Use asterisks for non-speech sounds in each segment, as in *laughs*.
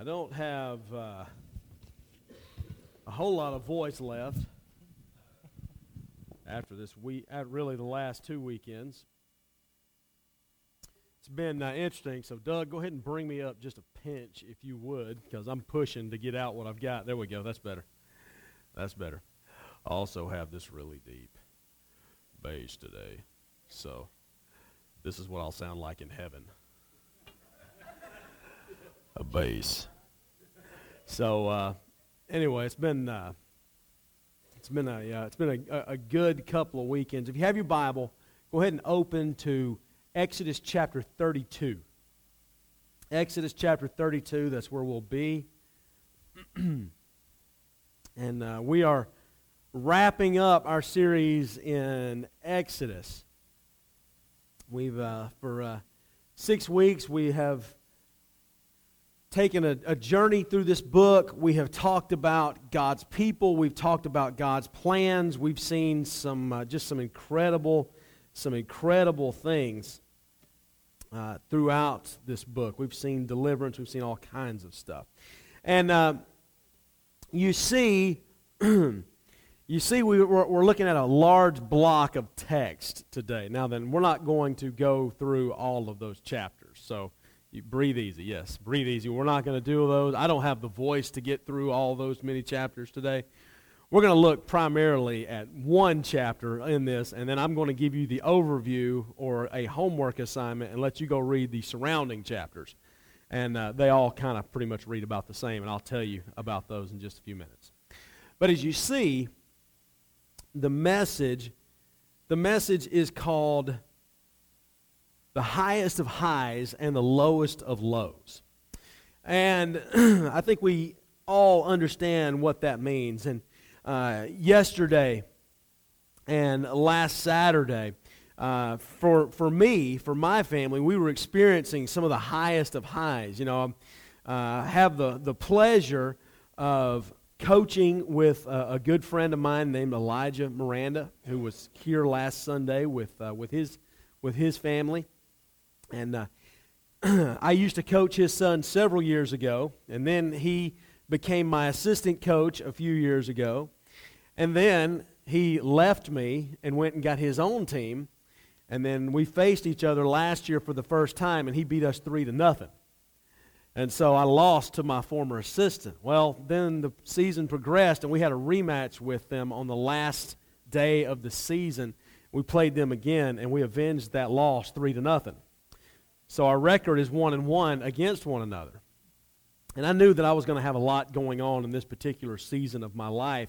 I don't have uh, a whole lot of voice left after this week, at really the last two weekends. It's been uh, interesting. So, Doug, go ahead and bring me up just a pinch if you would, because I'm pushing to get out what I've got. There we go. That's better. That's better. I also have this really deep bass today. So, this is what I'll sound like in heaven a bass. So uh, anyway, it's been uh, it's been a uh, it's been a, a good couple of weekends. If you have your Bible, go ahead and open to Exodus chapter 32. Exodus chapter 32. That's where we'll be, *clears throat* and uh, we are wrapping up our series in Exodus. We've uh, for uh, six weeks we have taken a, a, journey through this book. We have talked about God's people. We've talked about God's plans. We've seen some uh, just some incredible, some incredible things uh, throughout this book. We've seen deliverance. We've seen all kinds of stuff, and uh, you see. *clears throat* You see, we, we're looking at a large block of text today. Now, then, we're not going to go through all of those chapters. So, you breathe easy, yes, breathe easy. We're not going to do those. I don't have the voice to get through all those many chapters today. We're going to look primarily at one chapter in this, and then I'm going to give you the overview or a homework assignment and let you go read the surrounding chapters. And uh, they all kind of pretty much read about the same, and I'll tell you about those in just a few minutes. But as you see, the message, the message is called the highest of highs and the lowest of lows. And *clears throat* I think we all understand what that means. And uh, yesterday and last Saturday, uh, for, for me, for my family, we were experiencing some of the highest of highs. You know, I uh, have the, the pleasure of coaching with a, a, good friend of mine named Elijah Miranda, who was here last Sunday with, uh, with, his, with his family. And uh, *clears throat* I used to coach his son several years ago, and then he became my assistant coach a few years ago. And then he left me and went and got his own team. And then we faced each other last year for the first time, and he beat us three to nothing. And so I lost to my former assistant. Well, then the season progressed, and we had a rematch with them on the last day of the season. We played them again, and we avenged that loss three to nothing. So our record is one and one against one another. And I knew that I was going to have a lot going on in this particular season of my life.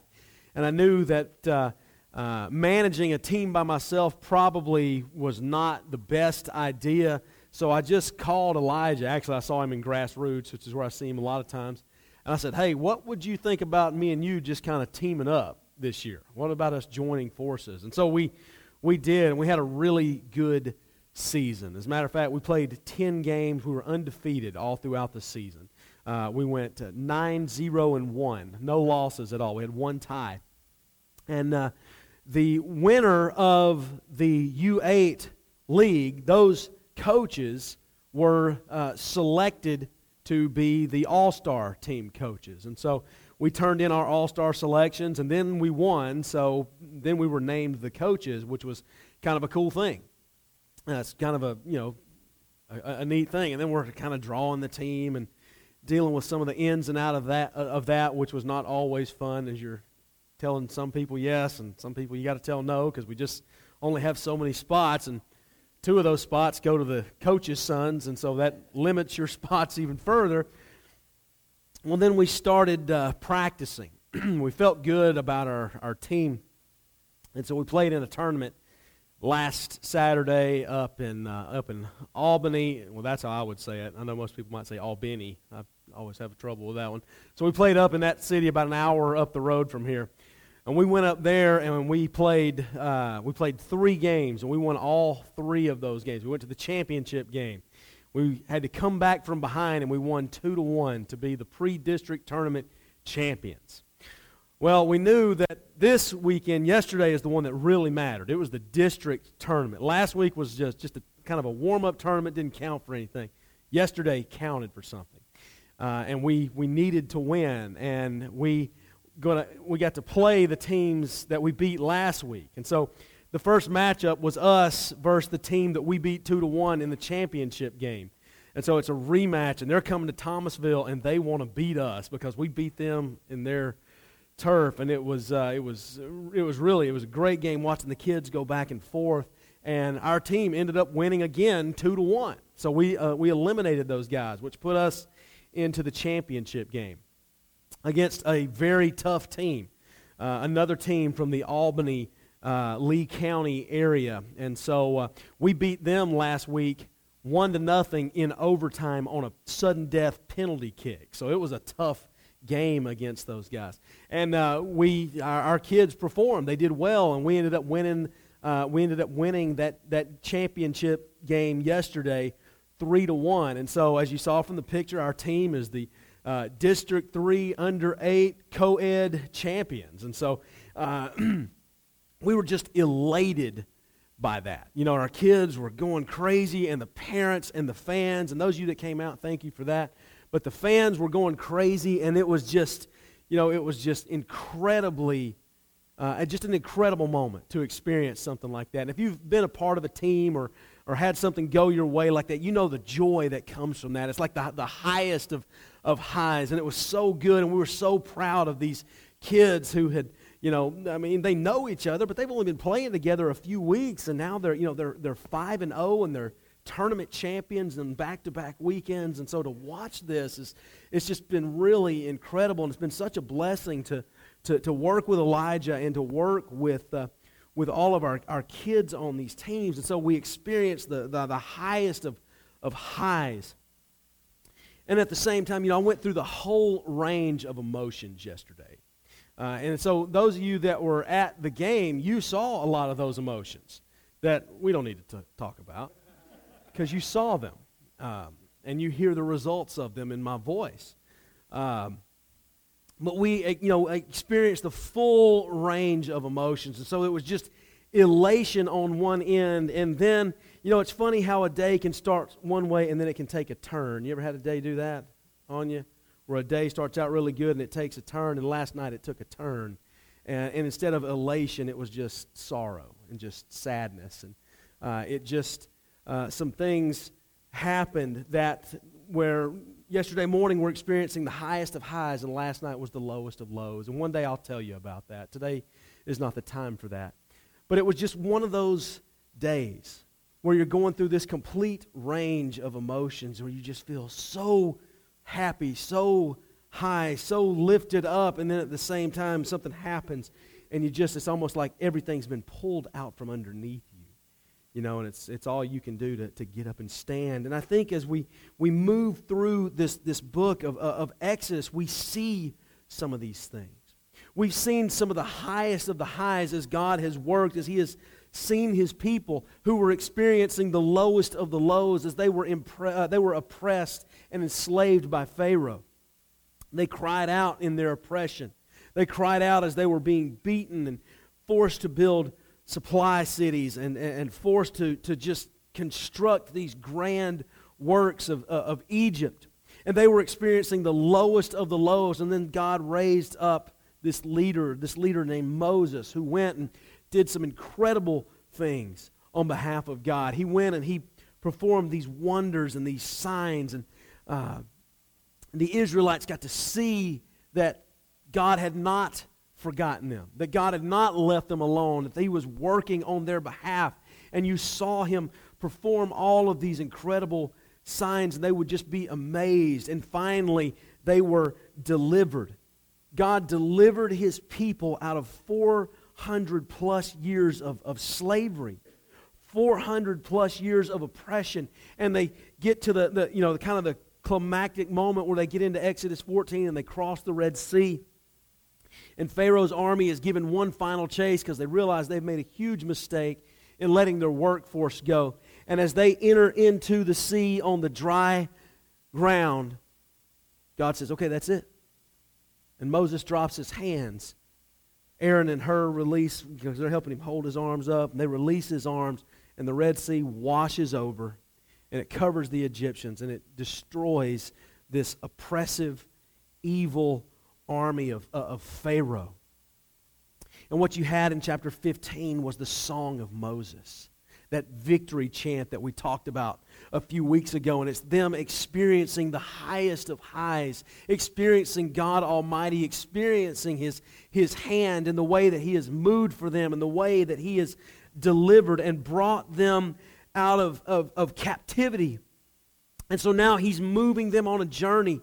And I knew that uh, uh, managing a team by myself probably was not the best idea. So I just called Elijah. Actually, I saw him in Grassroots, which is where I see him a lot of times. And I said, hey, what would you think about me and you just kind of teaming up this year? What about us joining forces? And so we, we did, and we had a really good season. As a matter of fact, we played 10 games. We were undefeated all throughout the season. Uh, we went 9 0 and 1. No losses at all. We had one tie. And uh, the winner of the U8 league, those coaches were uh, selected to be the all star team coaches. And so we turned in our all star selections, and then we won. So then we were named the coaches, which was kind of a cool thing. That's kind of a you know a, a, neat thing. And then we're kind of drawing the team and dealing with some of the ins and out of that of that, which was not always fun. As you're telling some people yes and some people you got to tell no because we just only have so many spots and two of those spots go to the coach's sons and so that limits your *laughs* spots even further well then we started uh, practicing *clears throat* we felt good about our, our team and so we played in a tournament last Saturday up in uh, up in Albany. Well, that's how I would say it. I know most people might say Albany. I always have trouble with that one. So we played up in that city about an hour up the road from here, and we went up there and we played. Uh, we played three games, and we won all three of those games. We went to the championship game. We had to come back from behind, and we won two to one to be the pre-district tournament champions. Well, we knew that this weekend, yesterday, is the one that really mattered. It was the district tournament. Last week was just, just a kind of a warm up tournament, didn't count for anything. Yesterday counted for something. uh, and we, we needed to win, and we, gonna, we got to play the teams that we beat last week. And so the first matchup was us versus the team that we beat 2 to 1 in the championship game. And so it's a rematch, and they're coming to Thomasville, and they want to beat us because we beat them in their turf. And it was, uh, it, was, it was really it was a great game watching the kids go back and forth. And our team ended up winning again, 2 to 1. So we, uh, we eliminated those guys, which put us into the championship game against a very tough team. Uh, another team from the Albany, uh, Lee County area. And so uh, we beat them last week one to nothing in overtime on a sudden death penalty kick. So it was a tough game against those guys. And uh, we, our, our, kids performed. They did well, and we ended up winning. Uh, we ended up winning that that championship game yesterday, three to one. And so, as you saw from the picture, our team is the uh, District Three Under Eight Co-ed champions. And so, uh, *clears throat* we were just elated by that. You know, our kids were going crazy, and the parents and the fans, and those of you that came out, thank you for that. But the fans were going crazy, and it was just, you know, it was just incredibly, uh, just an incredible moment to experience something like that. And if you've been a part of a team or, or had something go your way like that, you know the joy that comes from that. It's like the, the highest of, of highs, and it was so good, and we were so proud of these kids who had you know, I mean, they know each other, but they've only been playing together a few weeks, and now they're, you know, they're, they're 5 and 0, and they're tournament champions and back-to-back weekends. And so to watch this is, it's just been really incredible, and it's been such a blessing to, to, to work with Elijah and to work with, uh, with all of our, our kids on these teams. And so we experienced the, the, the highest of, of highs. And at the same time, you know, I went through the whole range of emotions yesterday. Uh, and so, those of you that were at the game, you saw a lot of those emotions that we don't need to t- talk about because you saw them um, and you hear the results of them in my voice. Um, but we, uh, you know, experienced the full range of emotions, and so it was just elation on one end, and then, you know, it's funny how a day can start one way and then it can take a turn. You ever had a day do that on you? where a day starts out really good and it takes a turn, and last night it took a turn. And, and instead of elation, it was just sorrow and just sadness. And uh, it just, uh, some things happened that where yesterday morning we're experiencing the highest of highs, and last night was the lowest of lows. And one day I'll tell you about that. Today is not the time for that. But it was just one of those days where you're going through this complete range of emotions where you just feel so happy, so high, so lifted up, and then at the same time something happens, and you just, it's almost like everything's been pulled out from underneath you. Know, and it's, it's all you can do to, to get up and stand. And I think as we, we move through this, this book of, of Exodus, we see some of these things. We've seen some of the highest of the highs as God has worked, as He has seen His people who were experiencing the lowest of the lows, as they were, impre- uh, they were oppressed and enslaved by Pharaoh. They cried out in their oppression. They cried out as they were being beaten and forced to build supply cities and, and forced to, to just construct these grand works of, uh, of Egypt. And they were experiencing the lowest of the lows. And then God raised up this leader, this leader named Moses, who went and did some incredible things on behalf of God. He went and he performed these wonders and these signs and uh, the Israelites got to see that God had not forgotten them, that God had not left them alone, that He was working on their behalf. And you saw Him perform all of these incredible signs, and they would just be amazed. And finally, they were delivered. God delivered His people out of 400 plus years of, of slavery. 400 plus years of oppression and they get to the, the you know the kind of the climactic moment where they get into Exodus 14 and they cross the Red Sea. And Pharaoh's army is given one final chase because they realize they've made a huge mistake in letting their workforce go. And as they enter into the sea on the dry ground, God says, Okay, that's it. And Moses drops his hands. Aaron and Hur release, because they're helping him hold his arms up, and they release his arms, and the Red Sea washes over and it covers the Egyptians and it destroys this oppressive, evil army of, uh, of Pharaoh. And what you had in chapter 15 was the song of Moses, that victory chant that we talked about a few weeks ago. And it's them experiencing the highest of highs, experiencing God Almighty, experiencing His, his hand in the way that He has moved for them, and the way that He has delivered and brought them out of, of, of captivity. And so now He's moving them on a journey.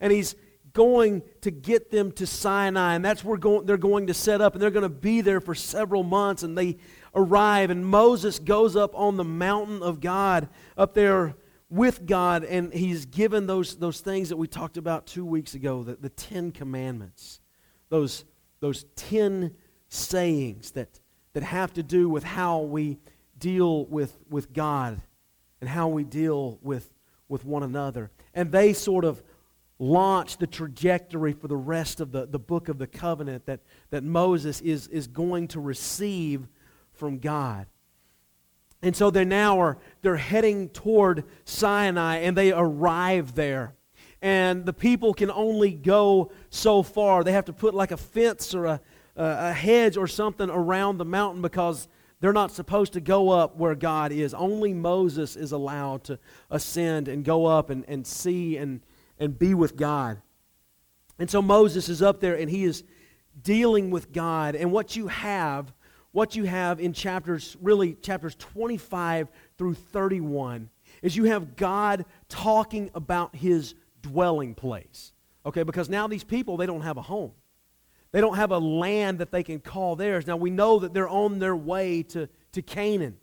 And He's going to get them to Sinai, and that's where they're going to set up, and they're going to be there for several months. And they arrive, and Moses goes up on the mountain of God, up there with God, and he's given those, those things that we talked about two weeks ago, the, the Ten Commandments, those, those ten sayings that, that have to do with how we deal with, with God and how we deal with, with one another. And they sort of launch the trajectory for the rest of the, the book of the covenant that, that Moses is, is going to receive from God. And so they now are they're heading toward Sinai and they arrive there. And the people can only go so far. They have to put like a fence or a, a hedge or something around the mountain because they're not supposed to go up where God is. Only Moses is allowed to ascend and go up and, and see and, and be with God. And so Moses is up there and he is dealing with God. And what you have, what you have in chapters, really chapters 25 through 31, is you have God talking about his dwelling place. Okay, because now these people, they don't have a home. They don't have a land that they can call theirs. Now we know that they're on their way to, to Canaan.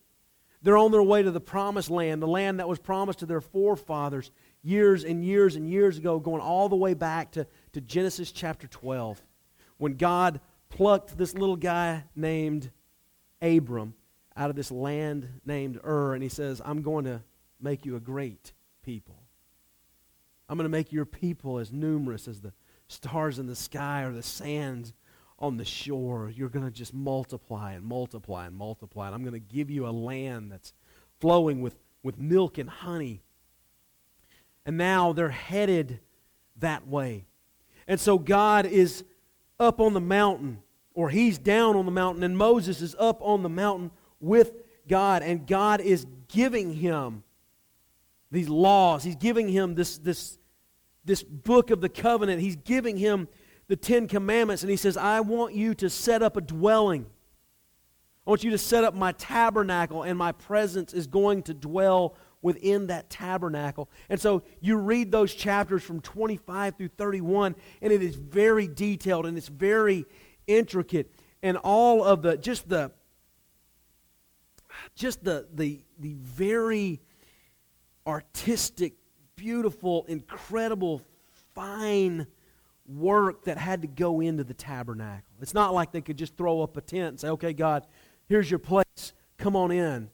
They're on their way to the promised land, the land that was promised to their forefathers years and years and years ago, going all the way back to, to Genesis chapter 12, when God plucked this little guy named Abram out of this land named Ur, and he says, I'm going to make you a great people. I'm going to make your people as numerous as the stars in the sky or the sands on the shore. You're going to just multiply and multiply and multiply. And I'm going to give you a land that's flowing with, with milk and honey. And now they're headed that way. And so God is up on the mountain, or he's down on the mountain, and Moses is up on the mountain with God, and God is giving him these laws. He's giving him this, this, this book of the covenant. He's giving him the Ten Commandments, and he says, I want you to set up a dwelling. I want you to set up my tabernacle, and my presence is going to dwell within that tabernacle. And so you read those chapters from 25 through 31, and it is very detailed and it's very intricate. And all of the, just the, just the, the, the very artistic, beautiful, incredible, fine work that had to go into the tabernacle. It's not like they could just throw up a tent and say, okay, God, here's your place. Come on in.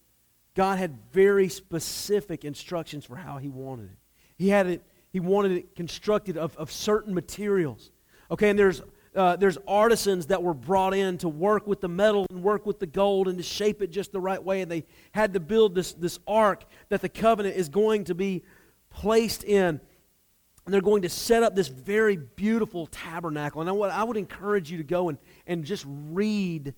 God had very specific instructions for how he wanted it. He had it, he wanted it constructed of, of certain materials. Okay, and there's uh, there's artisans that were brought in to work with the metal and work with the gold and to shape it just the right way. And they had to build this, this ark that the covenant is going to be placed in. And they're going to set up this very beautiful tabernacle. And I I would encourage you to go and, and just read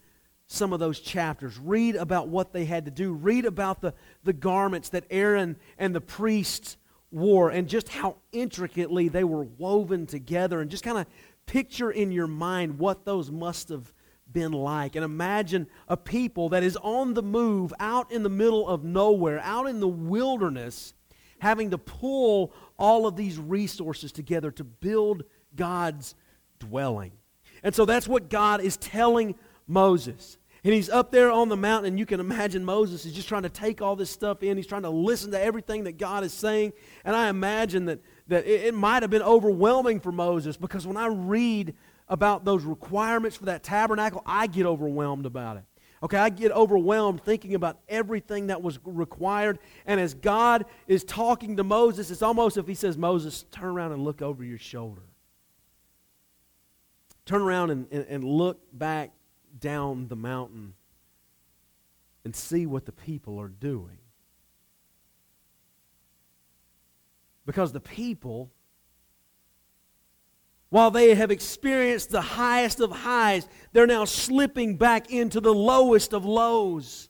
some of those chapters. Read about what they had to do. Read about the, the garments that Aaron and the priests wore and just how intricately they were woven together. And just kind of picture in your mind what those must have been like. And imagine a people that is on the move out in the middle of nowhere, out in the wilderness, having to pull all of these resources together to build God's dwelling. And so that's what God is telling Moses. And he's up there on the mountain, and you can imagine Moses is just trying to take all this stuff in. He's trying to listen to everything that God is saying. And I imagine that, that it, it might have been overwhelming for Moses because when I read about those requirements for that tabernacle, I get overwhelmed about it. Okay, I get overwhelmed thinking about everything that was required. And as God is talking to Moses, it's almost if he says, Moses, turn around and look over your shoulder. Turn around and, and, and look back down the mountain and see what the people are doing. Because the people While they have experienced the highest of highs, they're now slipping back into the lowest of lows.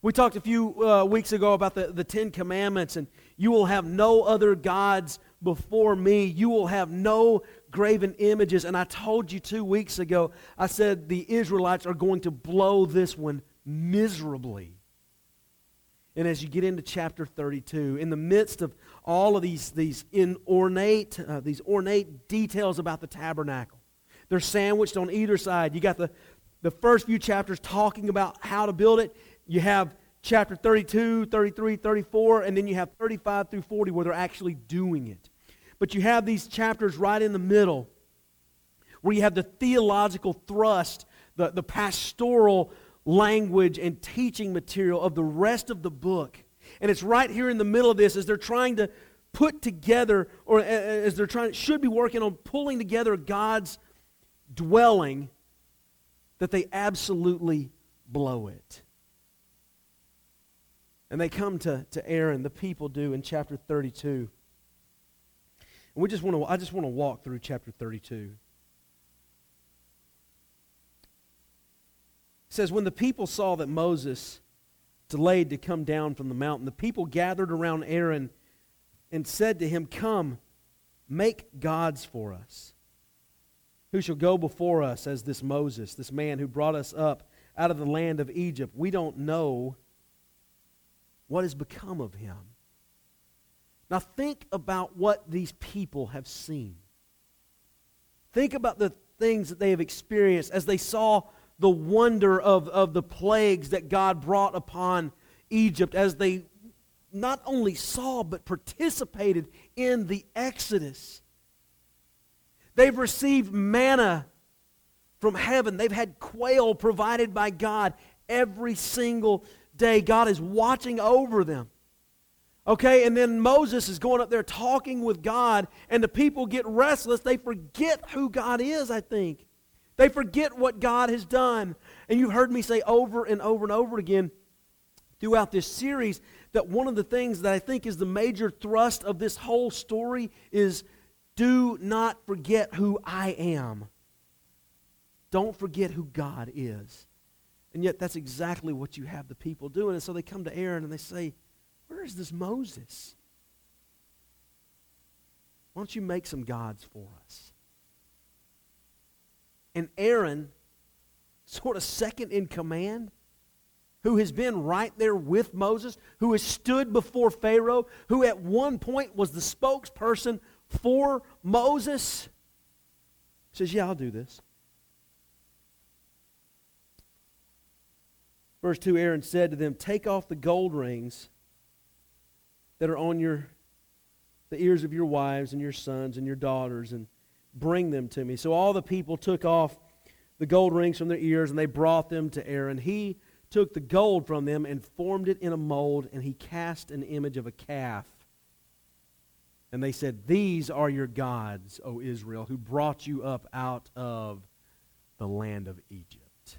We talked a few uh, weeks ago about the, the Ten Commandments, and you will have no other gods before me. You will have no graven images. And I told you two weeks ago, I said the Israelites are going to blow this one miserably. And as you get into chapter 32, in the midst of all of these, these in ornate, uh, these ornate details about the tabernacle, they're sandwiched on either side. You got the, the first few chapters talking about how to build it. You have chapter 32, 33, 34, and then you have 35 through 40 where they're actually doing it. But you have these chapters right in the middle where you have the theological thrust, the, the pastoral language and teaching material of the rest of the book. And it's right here in the middle of this as they're trying to put together, or as they're trying, should be working on pulling together God's dwelling, that they absolutely blow it. And they come to, to Aaron, the people do in chapter 32. And we just want to, I just want to walk through chapter 32. It says, When the people saw that Moses delayed to come down from the mountain, the people gathered around Aaron and said to him, Come, make gods for us. Who shall go before us as this Moses, this man who brought us up out of the land of Egypt? We don't know what has become of him. Now, think about what these people have seen. Think about the things that they have experienced as they saw the wonder of, of the plagues that God brought upon Egypt as they not only saw but participated in the Exodus. They've received manna from heaven, they've had quail provided by God every single day. God is watching over them. Okay, and then Moses is going up there talking with God, and the people get restless. They forget who God is, I think. They forget what God has done. And you've heard me say over and over and over again throughout this series that one of the things that I think is the major thrust of this whole story is do not forget who I am. Don't forget who God is. And yet, that's exactly what you have the people doing. And so they come to Aaron and they say, Where is this Moses? Why don't you make some gods for us? and Aaron, sort of second in command, who has been right there with Moses, who has stood before Pharaoh, who at one point was the spokesperson for Moses, says, Yeah, I'll do this. Verse 2 Aaron said to them, Take off the gold rings that are on your the ears of your wives and your sons and your daughters and Bring them to me. So all the people took off the gold rings from their ears and they brought them to Aaron. He took the gold from them and formed it in a mold, and he cast an image of a calf. And they said, These are your gods, O Israel, who brought you up out of the land of Egypt.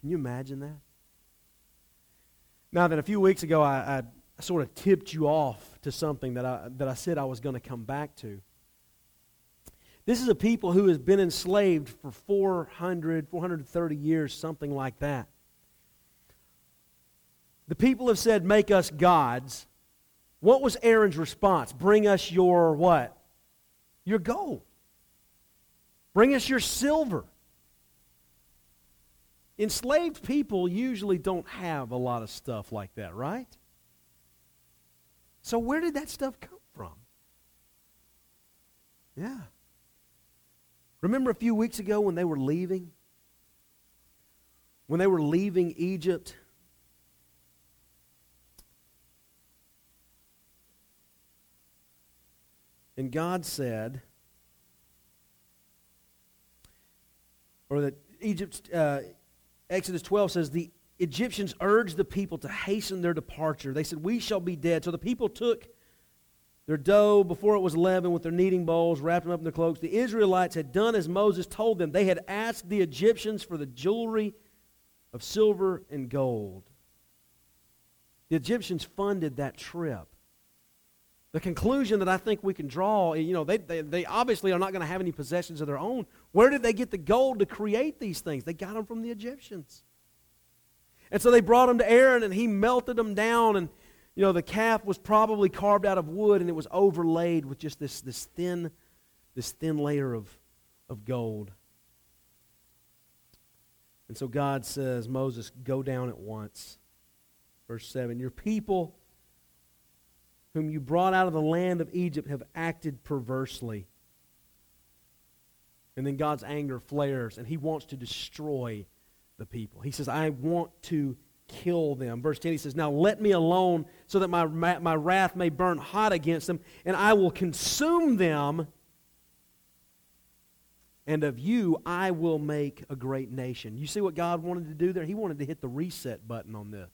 Can you imagine that? Now, that a few weeks ago I, I sort of tipped you off to something that I, that I said I was going to come back to. This is a people who has been enslaved for 400, 430 years, something like that. The people have said, Make us gods. What was Aaron's response? Bring us your what? Your gold. Bring us your silver. Enslaved people usually don't have a lot of stuff like that, right? So, where did that stuff come from? Yeah. Remember a few weeks ago when they were leaving? When they were leaving Egypt? And God said, or that Egypt, uh, Exodus 12 says, the Egyptians urged the people to hasten their departure. They said, We shall be dead. So the people took their dough before it was leavened with their kneading bowls, wrapped them up in their cloaks. The Israelites had done as Moses told them. They had asked the Egyptians for the jewelry of silver and gold. The Egyptians funded that trip. The conclusion that I think we can draw, you know, they, they, they obviously are not going to have any possessions of their own. Where did they get the gold to create these things? They got them from the Egyptians. And so they brought them to Aaron, and he melted them down. And, you know, the calf was probably carved out of wood, and it was overlaid with just this, this, thin, this thin layer of, of gold. And so God says, Moses, go down at once. Verse 7 Your people, whom you brought out of the land of Egypt, have acted perversely. And then God's anger flares, and he wants to destroy the people. He says, I want to kill them. Verse 10, he says, Now let me alone so that my, my wrath may burn hot against them, and I will consume them and of you I will make a great nation. You see what God wanted to do there? He wanted to hit the reset button on this.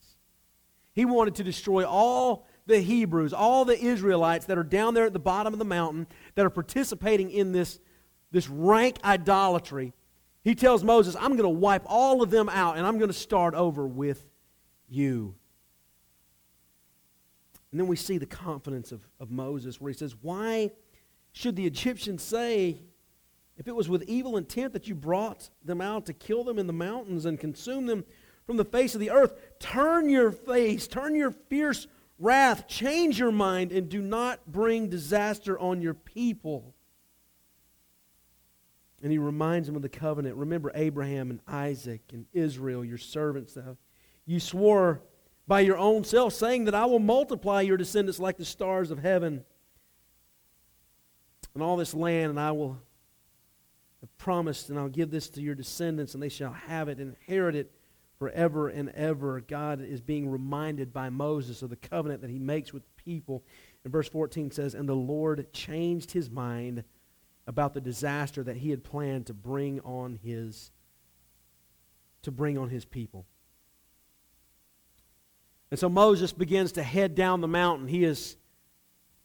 He wanted to destroy all the Hebrews, all the Israelites that are down there at the bottom of the mountain that are participating in this, this rank idolatry. He tells Moses, I'm going to wipe all of them out and I'm going to start over with you. And then we see the confidence of, of Moses where he says, Why should the Egyptians say, if it was with evil intent that you brought them out to kill them in the mountains and consume them from the face of the earth, turn your face, turn your fierce wrath, change your mind, and do not bring disaster on your people. And he reminds them of the covenant. Remember Abraham and Isaac and Israel, your servants. You swore by your own self, saying that I will multiply your descendants like the stars of heaven and all this land, and I will have promised, and I'll give this to your descendants, and they shall have it, inherit it forever and ever. God is being reminded by Moses of the covenant that he makes with people. And verse 14 says, And the Lord changed his mind about the disaster that he had planned to bring on his to bring on his people. And so Moses begins to head down the mountain. He is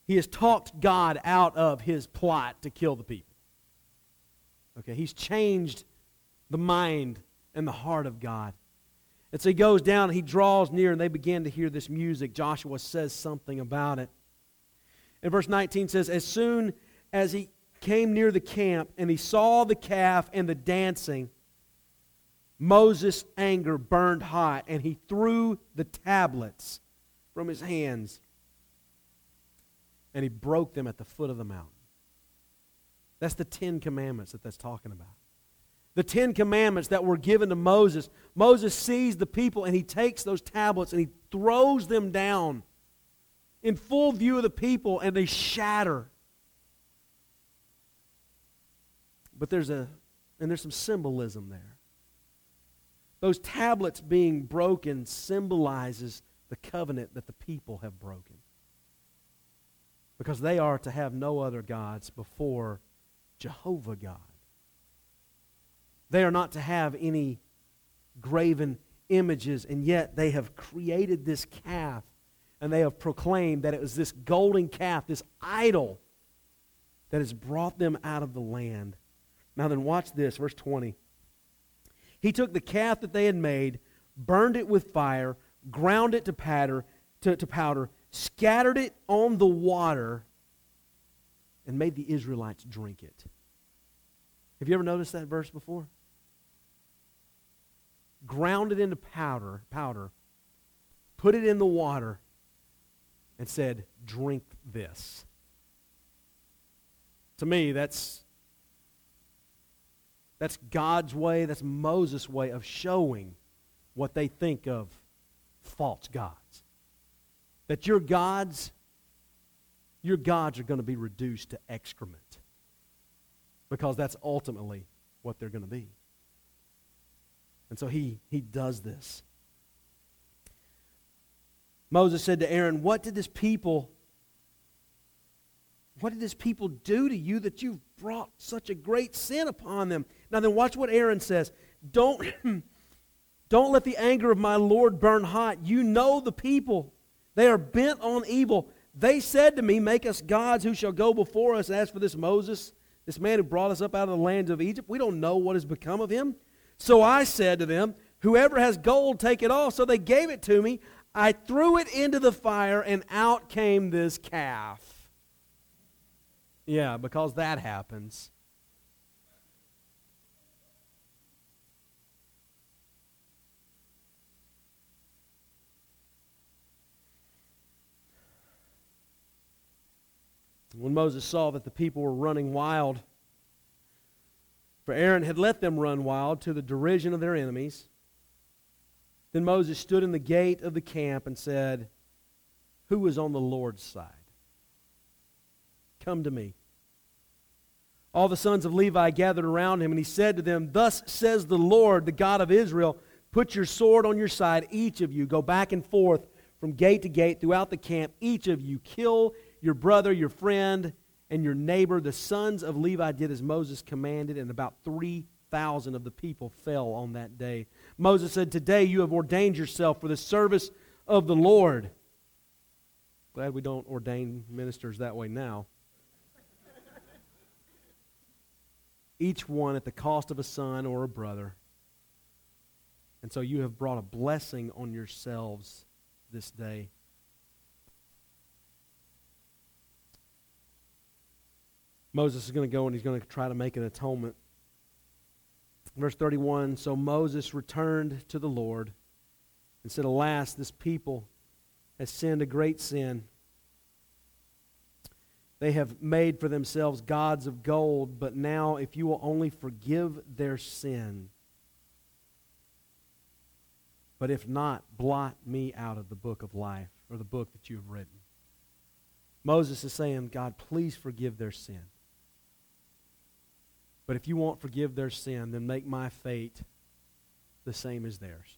he has talked God out of his plot to kill the people. Okay, he's changed the mind and the heart of God. And so he goes down, he draws near, and they begin to hear this music. Joshua says something about it. And verse 19 says, As soon as he came near the camp and he saw the calf and the dancing, Moses' anger burned hot, and he threw the tablets from his hands and he broke them at the foot of the mountain. That's the Ten Commandments that that's talking about. The Ten Commandments that were given to Moses. Moses sees the people and he takes those tablets and he throws them down in full view of the people and they shatter. But there's a and there's some symbolism there. Those tablets being broken symbolizes the covenant that the people have broken. Because they are to have no other gods before Jehovah God. They are not to have any graven images, and yet they have created this calf and they have proclaimed that it was this golden calf, this idol, that has brought them out of the land. Now, then, watch this, verse 20. He took the calf that they had made, burned it with fire, ground it to powder, to, to powder, scattered it on the water, and made the Israelites drink it. Have you ever noticed that verse before? Ground it into powder, powder, put it in the water, and said, Drink this. To me, that's that's God's way, that's Moses' way of showing what they think of false gods. That your gods your gods are going to be reduced to excrement because that's ultimately what they're going to be. And so he, he does this. Moses said to Aaron, What did this people what did this people do to you that you've brought such a great sin upon them? Now then watch what Aaron says. Don't *clears throat* don't let the anger of my Lord burn hot. You know the people. They are bent on evil. They said to me, Make us gods who shall go before us. As for this Moses, this man who brought us up out of the lands of Egypt, we don't know what has become of him. So I said to them, Whoever has gold, take it all. So they gave it to me. I threw it into the fire, and out came this calf. Yeah, because that happens. When Moses saw that the people were running wild, for Aaron had let them run wild to the derision of their enemies, then Moses stood in the gate of the camp and said, Who is on the Lord's side? Come to me. All the sons of Levi gathered around him, and he said to them, Thus says the Lord, the God of Israel, Put your sword on your side, each of you. Go back and forth from gate to gate throughout the camp. Each of you kill your brother, your friend, and your neighbor. The sons of Levi did as Moses commanded, and about 3,000 of the people fell on that day. Moses said, Today you have ordained yourself for the service of the Lord. Glad we don't ordain ministers that way now. Each one at the cost of a son or a brother. And so you have brought a blessing on yourselves this day. Moses is going to go and he's going to try to make an atonement. Verse 31 So Moses returned to the Lord and said, Alas, this people has sinned a great sin. They have made for themselves gods of gold, but now, if you will only forgive their sin, but if not, blot me out of the book of life or the book that you have written. Moses is saying, God, please forgive their sin. But if you won't forgive their sin, then make my fate the same as theirs.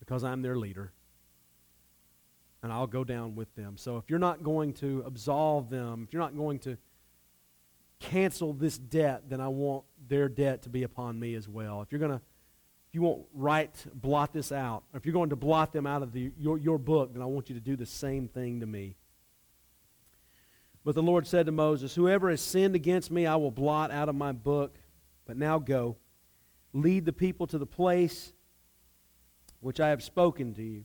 Because I'm their leader. And I'll go down with them. So if you're not going to absolve them, if you're not going to cancel this debt, then I want their debt to be upon me as well. If you're going to if you won't write, blot this out, or if you're going to blot them out of the, your, your book, then I want you to do the same thing to me. But the Lord said to Moses, Whoever has sinned against me, I will blot out of my book. But now go, lead the people to the place which I have spoken to you.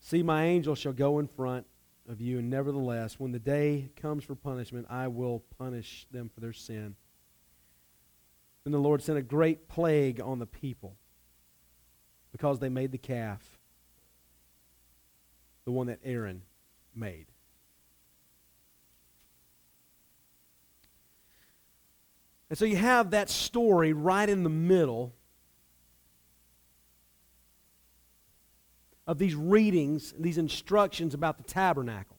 See, my angel shall go in front of you, and nevertheless, when the day comes for punishment, I will punish them for their sin. Then the Lord sent a great plague on the people because they made the calf, the one that Aaron made. And so you have that story right in the middle of these readings, these instructions about the tabernacle.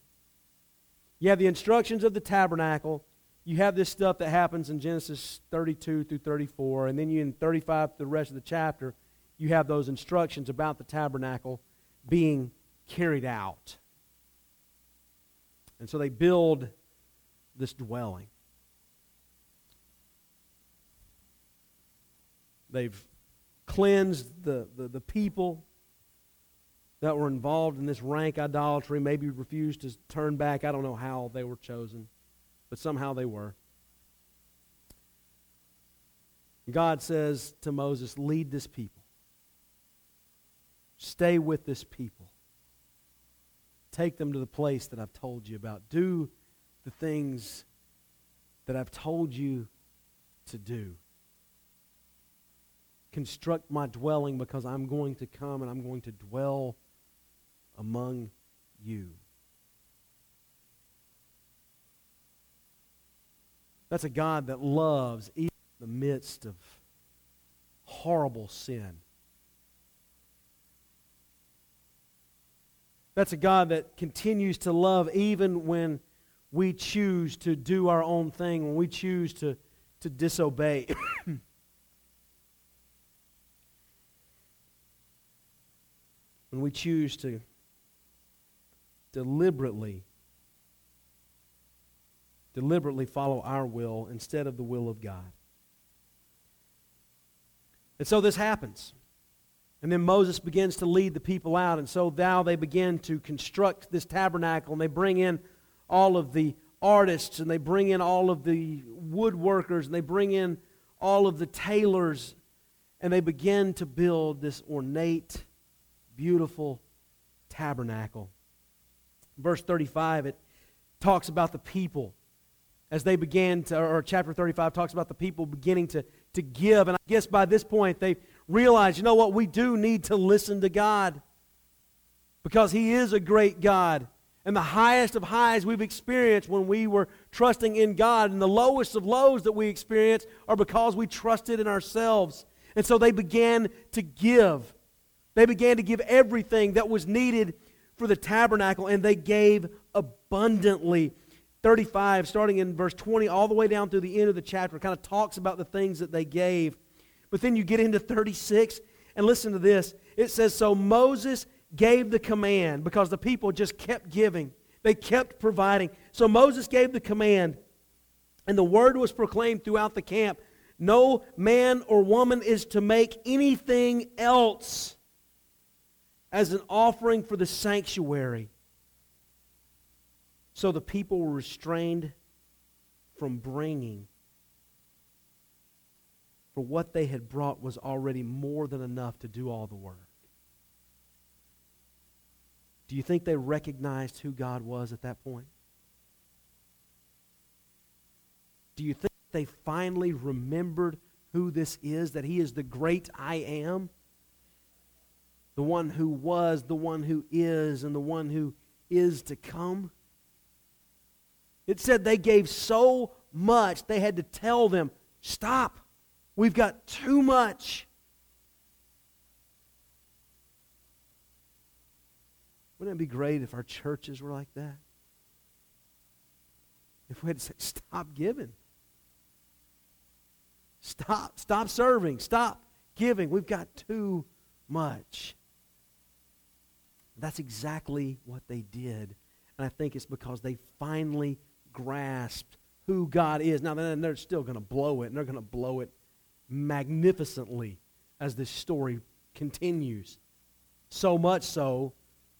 You have the instructions of the tabernacle. You have this stuff that happens in Genesis 32 through 34. And then you, in 35, the rest of the chapter, you have those instructions about the tabernacle being carried out. And so they build this dwelling. They've cleansed the, the, the people that were involved in this rank idolatry, maybe refused to turn back. I don't know how they were chosen, but somehow they were. God says to Moses, Lead this people. Stay with this people. Take them to the place that I've told you about. Do the things that I've told you to do construct my dwelling because I'm going to come and I'm going to dwell among you. That's a God that loves even in the midst of horrible sin. That's a God that continues to love even when we choose to do our own thing, when we choose to, to disobey. *coughs* when we choose to deliberately deliberately follow our will instead of the will of God. And so this happens. And then Moses begins to lead the people out. And so now they begin to construct this tabernacle and they bring in all of the artists and they bring in all of the woodworkers and they bring in all of the tailors and they begin to build this ornate beautiful tabernacle. Verse 35, it talks about the people as they began to, or chapter 35 talks about the people beginning to, to give. And I guess by this point they realize, you know what, we do need to listen to God because He is a great God. And the highest of highs we've experienced when we were trusting in God, and the lowest of lows that we experience are because we trusted in ourselves. And so they began to give. They began to give everything that was needed for the tabernacle, and they gave abundantly. 35, starting in verse 20, all the way down through the end of the chapter, kind of talks about the things that they gave. But then you get into 36, and listen to this. It says, So Moses gave the command because the people just kept giving, they kept providing. So Moses gave the command, and the word was proclaimed throughout the camp no man or woman is to make anything else as an offering for the sanctuary. So the people were restrained from bringing. For what they had brought was already more than enough to do all the work. Do you think they recognized who God was at that point? Do you think they finally remembered who this is, that He is the great I am? The one who was, the one who is, and the one who is to come? It said they gave so much, they had to tell them, stop. We've got too much. Wouldn't it be great if our churches were like that? If we had to say, stop giving. Stop. Stop serving. Stop giving. We've got too much. That's exactly what they did. And I think it's because they finally grasped who God is. Now, they're still going to blow it, and they're going to blow it magnificently as this story continues. So much so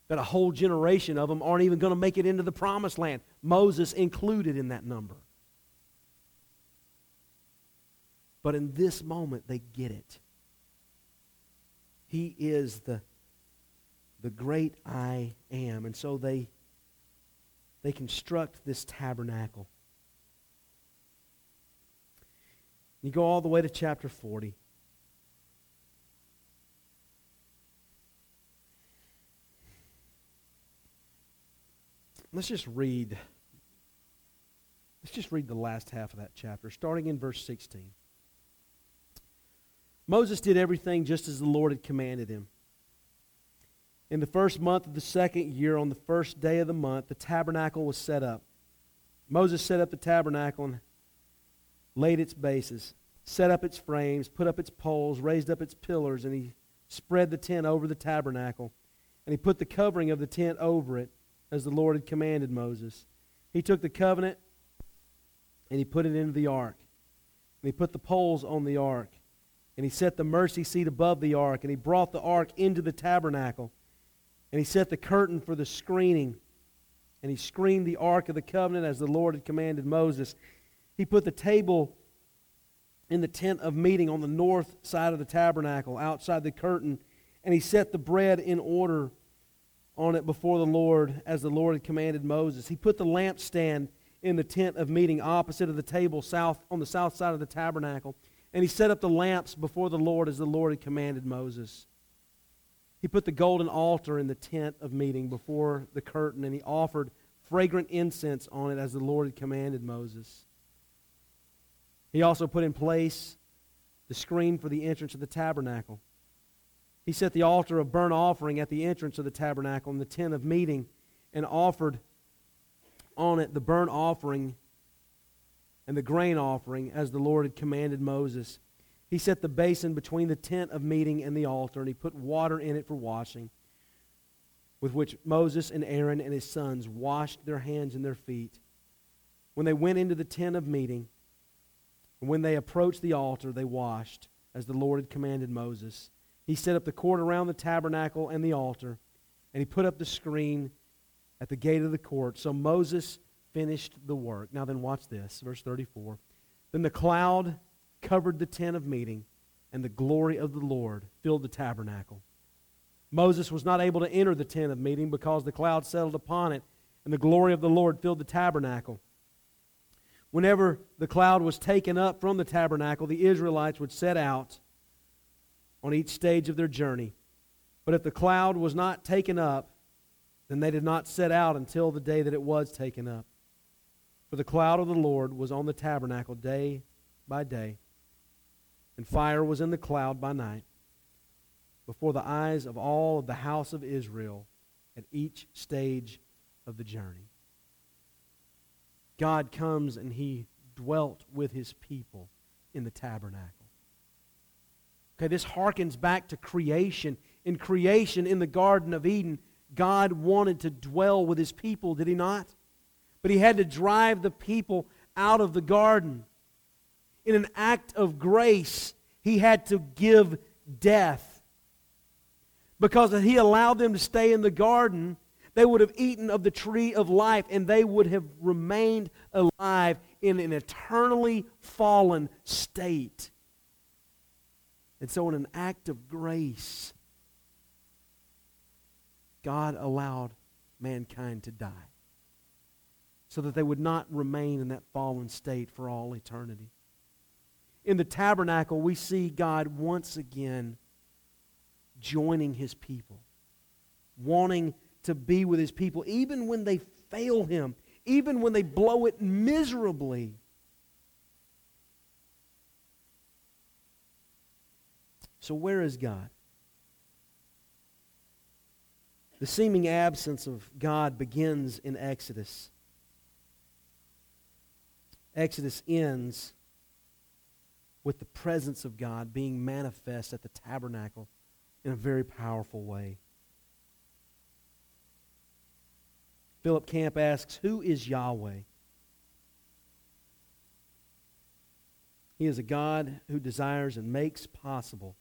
that a whole generation of them aren't even going to make it into the promised land. Moses included in that number. But in this moment, they get it. He is the, the great I am. And so they, they construct this tabernacle. You go all the way to chapter 40. Let's just read. Let's just read the last half of that chapter, starting in verse 16. Moses did everything just as the Lord had commanded him. In the first month of the second year, on the first day of the month, the tabernacle was set up. Moses set up the tabernacle and laid its bases, set up its frames, put up its poles, raised up its pillars, and he spread the tent over the tabernacle. And he put the covering of the tent over it, as the Lord had commanded Moses. He took the covenant and he put it into the ark. And he put the poles on the ark and he set the mercy seat above the ark, and he brought the ark into the tabernacle. And he set the curtain for the screening, and he screened the ark of the covenant as the Lord had commanded Moses. He put the table in the tent of meeting on the north side of the tabernacle, outside the curtain, and he set the bread in order on it before the Lord as the Lord had commanded Moses. He put the lampstand in the tent of meeting opposite of the table south on the south side of the tabernacle. And he set up the lamps before the Lord as the Lord had commanded Moses. He put the golden altar in the tent of meeting before the curtain, and he offered fragrant incense on it as the Lord had commanded Moses. He also put in place the screen for the entrance of the tabernacle. He set the altar of burnt offering at the entrance of the tabernacle in the tent of meeting and offered on it the burnt offering and the grain offering as the Lord had commanded Moses. He set the basin between the tent of meeting and the altar, and he put water in it for washing, with which Moses and Aaron and his sons washed their hands and their feet. When they went into the tent of meeting, and when they approached the altar, they washed, as the Lord had commanded Moses. He set up the court around the tabernacle and the altar, and he put up the screen at the gate of the court. So Moses finished the work. Now then, watch this, verse 34. Then the cloud covered the tent of meeting, and the glory of the Lord filled the tabernacle. Moses was not able to enter the tent of meeting because the cloud settled upon it, and the glory of the Lord filled the tabernacle. Whenever the cloud was taken up from the tabernacle, the Israelites would set out on each stage of their journey. But if the cloud was not taken up, then they did not set out until the day that it was taken up. For the cloud of the Lord was on the tabernacle day by day, and fire was in the cloud by night, before the eyes of all of the house of Israel at each stage of the journey. God comes and he dwelt with his people in the tabernacle. Okay, this harkens back to creation. In creation, in the Garden of Eden, God wanted to dwell with his people, did he not? But he had to drive the people out of the garden. In an act of grace, he had to give death. Because if he allowed them to stay in the garden, they would have eaten of the tree of life and they would have remained alive in an eternally fallen state. And so, in an act of grace, God allowed mankind to die so that they would not remain in that fallen state for all eternity. In the tabernacle, we see God once again joining his people, wanting to be with his people, even when they fail him, even when they blow it miserably. So, where is God? The seeming absence of God begins in Exodus. Exodus ends with the presence of God being manifest at the tabernacle in a very powerful way. Philip Camp asks, Who is Yahweh? He is a God who desires and makes possible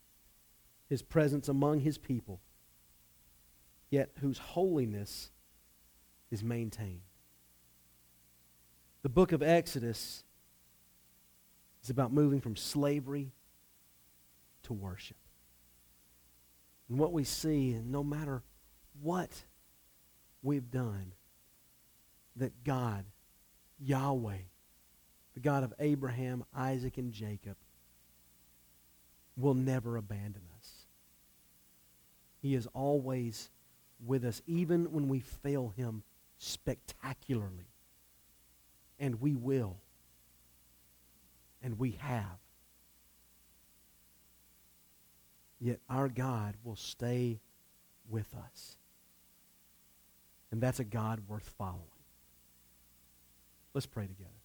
his presence among his people, yet whose holiness is maintained. The book of Exodus is about moving from slavery to worship. And what we see, and no matter what we've done, that God, Yahweh, the God of Abraham, Isaac, and Jacob, will never abandon us. He is always with us, even when we fail him spectacularly and we will. And we have. Yet our God will stay with us. And that's a God worth following. Let's pray together.